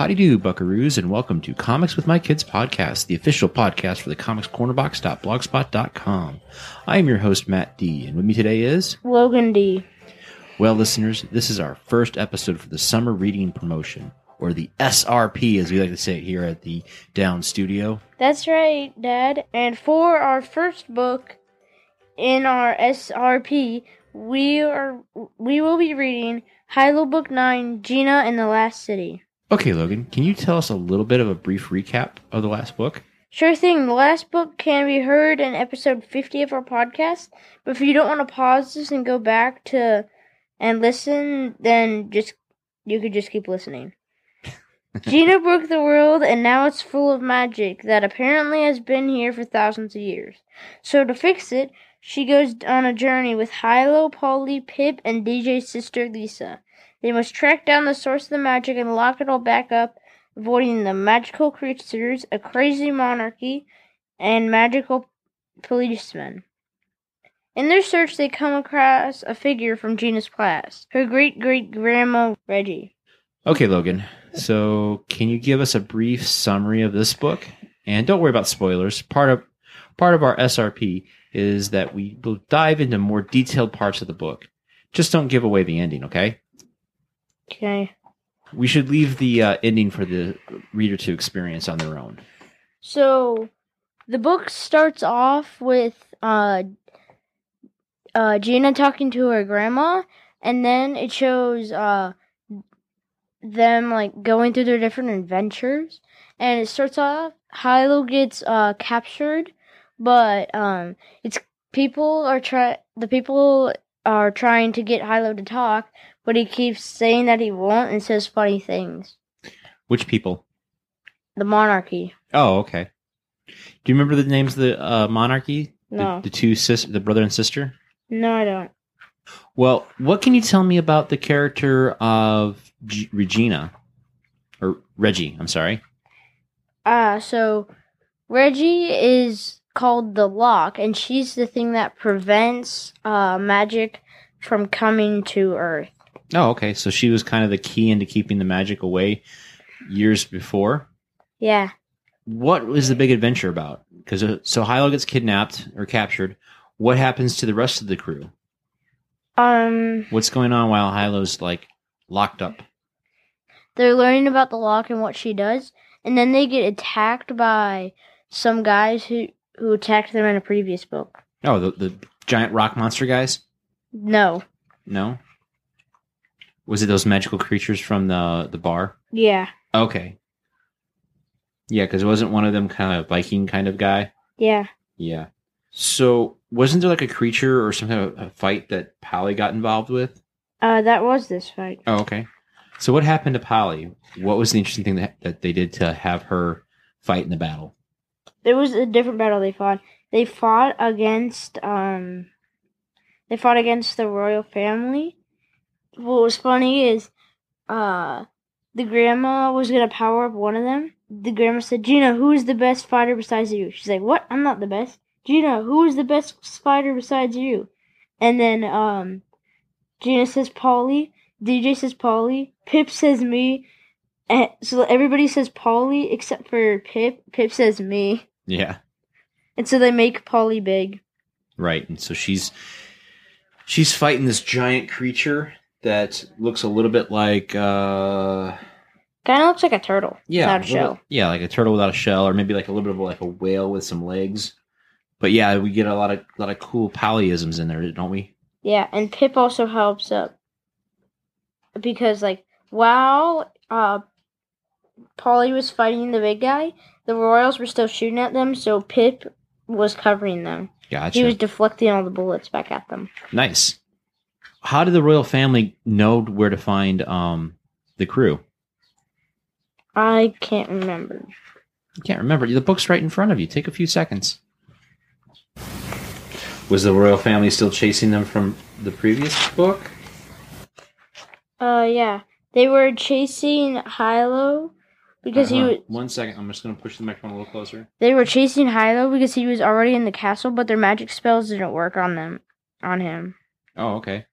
Howdy do, buckaroos, and welcome to Comics with My Kids podcast, the official podcast for the comicscornerbox.blogspot.com. I am your host, Matt D, and with me today is, Logan D. well, listeners, this is our first episode for the summer reading promotion, or the SRP, as we like to say it here at the Down Studio. That's right, Dad. And for our first book in our SRP, we are we will be reading Hilo Book 9, Gina in the Last City. Okay, Logan, can you tell us a little bit of a brief recap of the last book? Sure thing, the last book can be heard in episode 50 of our podcast, but if you don't want to pause this and go back to and listen, then just you could just keep listening. Gina broke the world and now it's full of magic that apparently has been here for thousands of years. So to fix it, she goes on a journey with Hilo, Polly, Pip, and DJ's sister Lisa. They must track down the source of the magic and lock it all back up, avoiding the magical creatures, a crazy monarchy, and magical policemen. In their search, they come across a figure from Gina's class, her great great grandma Reggie. Okay, Logan. So, can you give us a brief summary of this book? And don't worry about spoilers. Part of part of our SRP is that we will dive into more detailed parts of the book. Just don't give away the ending, okay? Okay. We should leave the uh, ending for the reader to experience on their own. So the book starts off with uh uh Gina talking to her grandma and then it shows uh them like going through their different adventures and it starts off Hilo gets uh captured but um it's people are try the people are trying to get Hilo to talk but he keeps saying that he won't and says funny things. Which people? The monarchy. Oh, okay. Do you remember the names of the uh, monarchy? No. The, the two sis, the brother and sister. No, I don't. Well, what can you tell me about the character of G- Regina or Reggie? I'm sorry. Ah, so Reggie is called the lock, and she's the thing that prevents uh, magic from coming to Earth. Oh, okay. So she was kind of the key into keeping the magic away years before. Yeah. What was the big adventure about? Because uh, so Hilo gets kidnapped or captured. What happens to the rest of the crew? Um, What's going on while Hilo's like locked up? they're learning about the lock and what she does, and then they get attacked by some guys who who attacked them in a previous book. Oh, the, the giant rock monster guys? No. No. Was it those magical creatures from the the bar? Yeah. Okay. Yeah, because it wasn't one of them kind of Viking kind of guy? Yeah. Yeah. So wasn't there like a creature or some kind of a fight that Polly got involved with? Uh, that was this fight. Oh, okay. So what happened to Polly? What was the interesting thing that, that they did to have her fight in the battle? It was a different battle they fought. They fought against um they fought against the royal family. What was funny is uh the grandma was gonna power up one of them. The grandma said, Gina, who is the best fighter besides you? She's like, What? I'm not the best. Gina, who is the best fighter besides you? And then um Gina says Polly, DJ says Polly, Pip says me, and so everybody says Polly except for Pip. Pip says me. Yeah. And so they make Polly big. Right. And so she's she's fighting this giant creature that looks a little bit like uh Kind of looks like a turtle. yeah, Without a a little- shell. Yeah, like a turtle without a shell, or maybe like a little bit of like a whale with some legs. But yeah, we get a lot of lot of cool Pollyisms in there, don't we? Yeah, and Pip also helps up. Because, like, while uh, Polly was fighting the big guy, the Royals were still shooting at them, so Pip was covering them. Gotcha. He was deflecting all the bullets back at them. nice. How did the royal family know where to find um the crew? I can't remember. You can't remember. The book's right in front of you. Take a few seconds. Was the royal family still chasing them from the previous book? Uh, yeah. They were chasing Hilo because he Uh-huh. was. One second, I'm just gonna push the microphone a little closer. They were chasing Hilo because he was already in the castle, but their magic spells didn't work on them, on him, Oh, okay.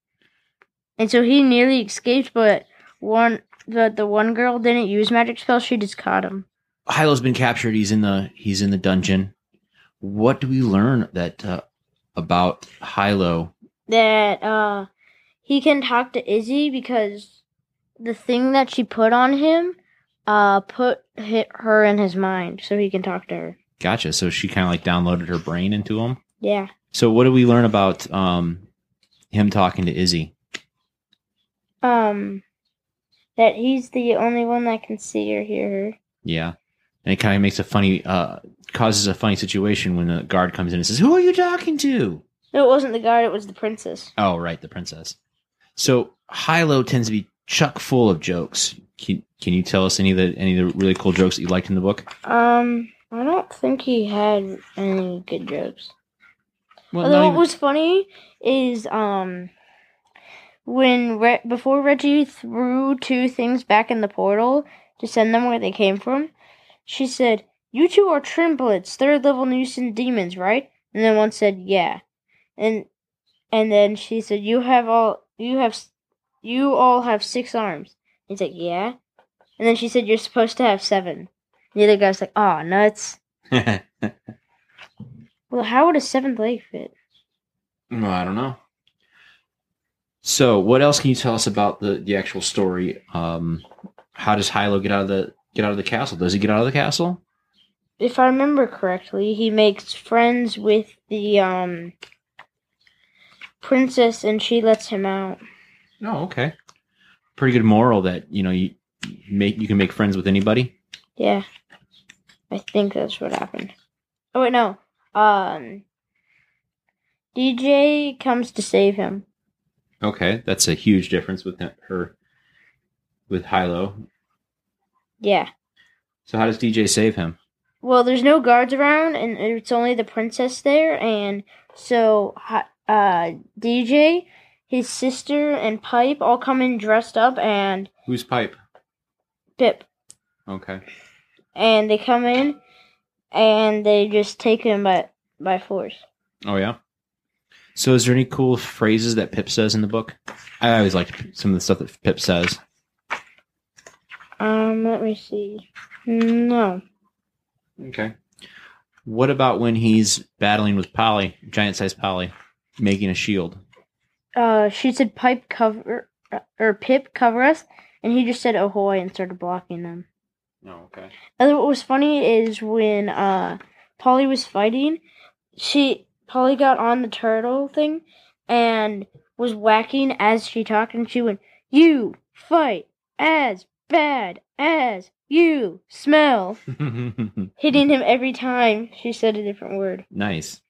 And so he nearly escaped. But one, but the one girl didn't use magic spells. She just caught him. Hilo's been captured. He's in the he's in the dungeon. What do we learn that uh, about Hilo? That uh, he can talk to Izzy because the thing that she put on him, uh, put hit her in his mind, so he can talk to her. Gotcha. So she kind of like downloaded her brain into him. Yeah. So what do we learn about um him talking to Izzy? Um, that he's the only one that can see or hear her. Yeah, and it kind of makes a funny uh causes a funny situation when the guard comes in and says, "Who are you talking to?" No, it wasn't the guard. It was the princess. Oh, right, the princess. So Hilo tends to be chuck full of jokes. Can, can you tell us any of the any of the really cool jokes that you liked in the book? Um, I don't think he had any good jokes. Well, Although not what even- was funny is um when Re- before Reggie threw two things back in the portal to send them where they came from, she said, "You two are triplets, third level nuisance demons, right?" And then one said, "Yeah," and and then she said, "You have all you have you all have six arms." He's like, "Yeah," and then she said, "You're supposed to have seven. The other guy's like, "Oh, nuts." Well, how would a seventh leg fit? Well, I don't know. So, what else can you tell us about the the actual story? Um, how does Hilo get out of the get out of the castle? Does he get out of the castle? if I remember correctly, he makes friends with the um princess and she lets him out. Oh, okay. Pretty good moral that you know you make you can make friends with anybody. Yeah. I think that's what happened. Oh wait, no. Um DJ comes to save him. Okay, that's a huge difference with her with Hilo. Yeah. So, how does DJ save him? Well, there's no guards around and it's only the princess there and so uh DJ, his sister and Pipe all come in dressed up and Who's Pipe? Pip Okay. and they come in and they just take him by by force. Oh yeah. So, is there any cool phrases that Pip says in the book? I always like some of the stuff that Pip says. Um, let me see. No. Okay. What about when he's battling with Polly, giant sized Polly, making a shield? Uh, she said pipe cover uh, or Pip cover us, and he just said ahoy and started blocking them. Oh, okay. And what was funny is when uh Polly was fighting, she Polly got on the turtle thing and was whacking as she talked, and she went, "You fight as bad as you smell," hitting him every time she said a different word. nice.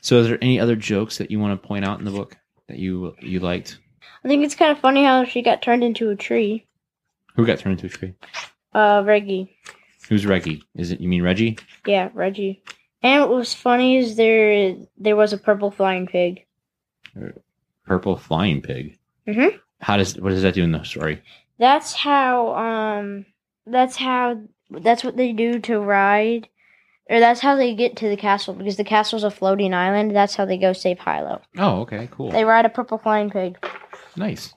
So, is there any other jokes that you want to point out in the book that you you liked? I think it's kind of funny how she got turned into a tree. Who got turned into a tree? Uh, Reggie. Who's Reggie? Is it you mean Reggie? Yeah, Reggie. And what was funny is there there was a purple flying pig. Purple flying pig. Mhm. How does what does that do in the story? That's how um that's how that's what they do to ride or that's how they get to the castle because the castle's a floating island. That's how they go save Hilo. Oh, okay, cool. They ride a purple flying pig. Nice.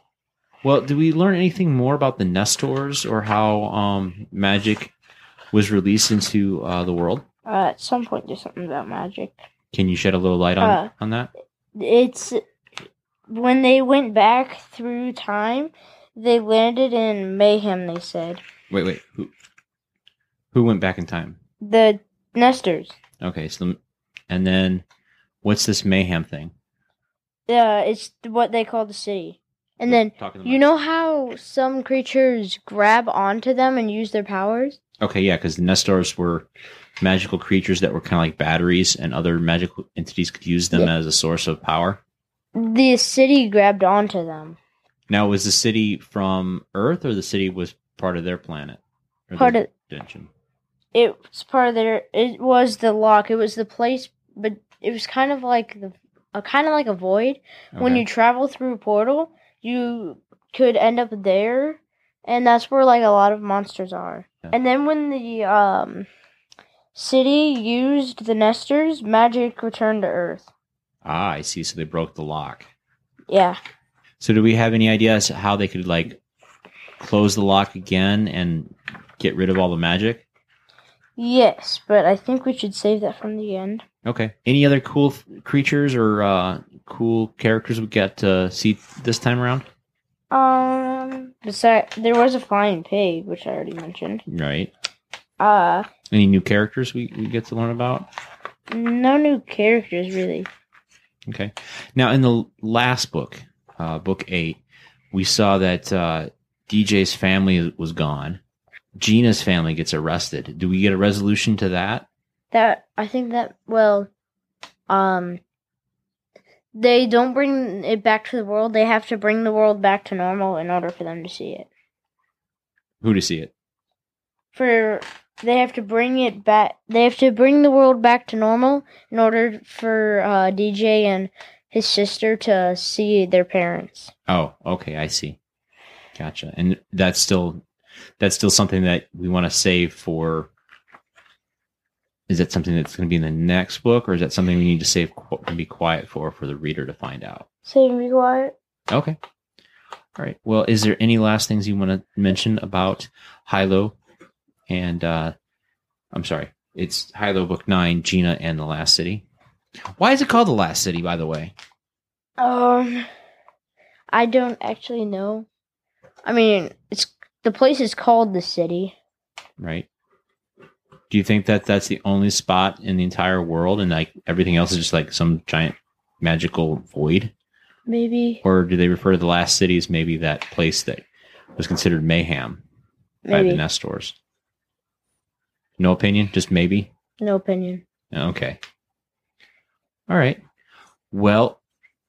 Well, did we learn anything more about the Nestors or how um, magic was released into uh, the world? Uh, at some point there's something about magic. Can you shed a little light on Uh, on that? It's when they went back through time, they landed in Mayhem, they said. Wait, wait. Who who went back in time? The nesters. Okay, so the- and then what's this mayhem thing? Uh, it's what they call the city. And then you know how some creatures grab onto them and use their powers? Okay, yeah, because the Nestors were magical creatures that were kind of like batteries, and other magical entities could use them Yeah. as a source of power. The city grabbed onto them. Now, was the city from Earth, or the city was part of their planet? Or Part their of dimension? it was part of their. It was the lock. It was the place, but it was kind of like the a kind of like a void. When you travel through a portal, you could end up there, and that's where like a lot of monsters are. Yeah. And then when the um city used the nesters, magic returned to Earth. ah, I see. So they broke the lock. Yeah. So do we have any ideas how they could like close the lock again and get rid of all the magic? Yes, but I think we should save that from the end. Okay. Any other cool th- creatures or uh, cool characters we get to see this time around? Um, besides, there was a flying pig, which I already mentioned. Right. Uh, Any new characters we, we get to learn about? no new characters really. Okay. Now, in the last book, uh, book eight, we saw that uh, DJ's family was gone. Gina's family gets arrested. Do we get a resolution to that? That I think that well, um, they don't bring it back to the world. They have to bring the world back to normal in order for them to see it. Who to see it? For they have to bring it back. They have to bring the world back to normal in order for uh, DJ and his sister to see their parents. Oh, okay, I see. Gotcha. And that's still that's still something that we want to save for. Is that something that's going to be in the next book, or is that something we need to save qu- and be quiet for for the reader to find out? Say be quiet. Okay. All right. Well, is there any last things you want to mention about Hilo and uh I'm sorry, it's Hilo book 9, Gina and the Last City. Why is it called the Last City by the way? Um, I don't actually know. I mean, it's the place is called the city. Right? Do you think that that's the only spot in the entire world and like everything else is just like some giant magical void? Maybe, Or do they refer to the Last City as maybe that place that was considered mayhem by the Nestors? No opinion, just maybe. No opinion. Okay. All right. Well,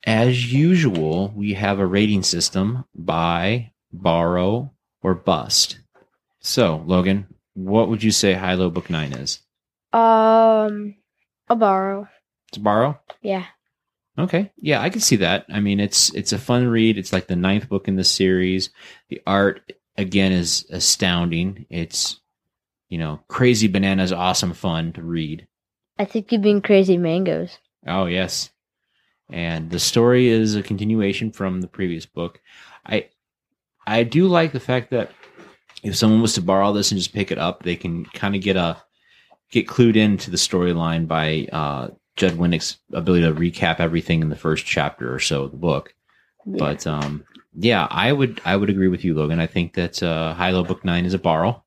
as usual, we have a rating system buy, borrow, or bust. So, Logan, what would you say Hilo Book 9 is? Um, a borrow. It's borrow? Yeah. Okay. Yeah, I can see that. I mean, it's it's a fun read. It's like the ninth book in the series. The art again is astounding. It's you know, crazy bananas awesome fun to read. I think you mean crazy mangoes. Oh yes, and the story is a continuation from the previous book. I I do like the fact that if someone was to borrow this and just pick it up, they can kind of get a get clued into the storyline by uh, Judd Winick's ability to recap everything in the first chapter or so of the book. Yeah. But um, yeah, I would I would agree with you, Logan. I think that uh, Hilo Book Nine is a borrow.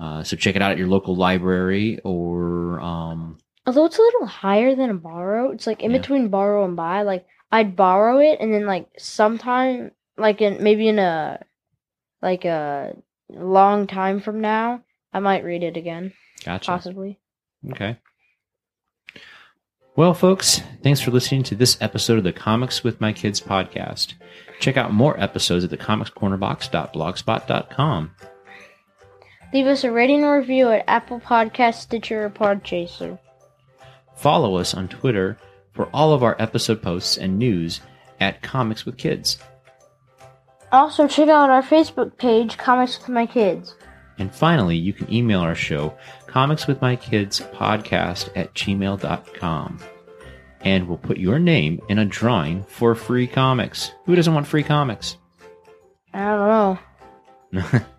Uh, so check it out at your local library or um, Although it's a little higher than a borrow, it's like in Yeah. between borrow and buy. Like I'd borrow it, and then like sometime, like in maybe in a like a long time from now, I might read it again, gotcha. possibly. Okay. Well, folks, thanks for listening to this episode of the Comics with My Kids podcast. Check out more episodes at thecomicscornerbox.blogspot.com. Leave us a rating or review at Apple Podcast, Stitcher, or Podchaser. Follow us on Twitter for all of our episode posts and news at Comics with Kids. Also, check out our Facebook page, Comics with My Kids. And finally, you can email our show, Comics with My Kids comicswithmykidspodcast at gmail.com. And we'll put your name in a drawing for free comics. Who doesn't want free comics? I don't know.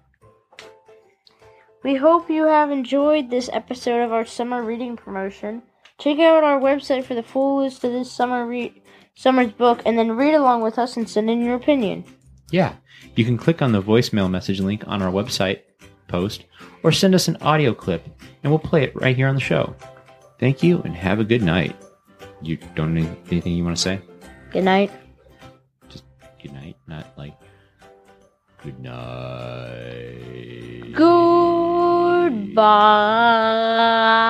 We hope you have enjoyed this episode of our summer reading promotion. Check out our website for the full list of this summer re- summer's book, and then read along with us and send in your opinion. Yeah, you can click on the voicemail message link on our website post or send us an audio clip and we'll play it right here on the show. Thank you and have a good night. You don't have anything you want to say? Good night. Just good night, not like good night. Goodbye.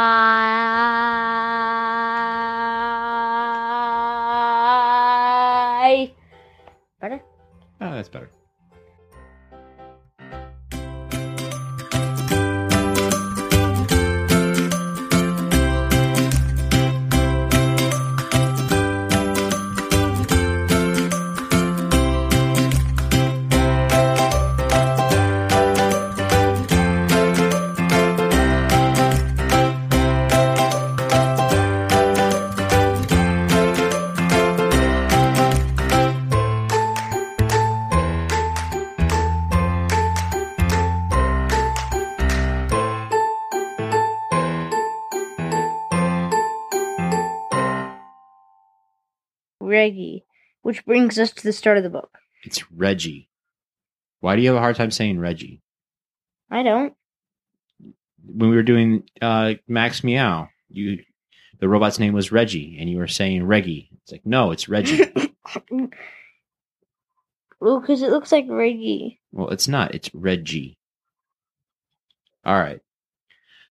Reggie, which brings us to the start of the book. It's Reggie. Why do you have a hard time saying Reggie? I don't. When we were doing uh, Max Meow, you the robot's name was Reggie, and you were saying Reggie. It's like no, it's Reggie. well, because it looks like Reggie. well, it's not. It's Reggie. All right.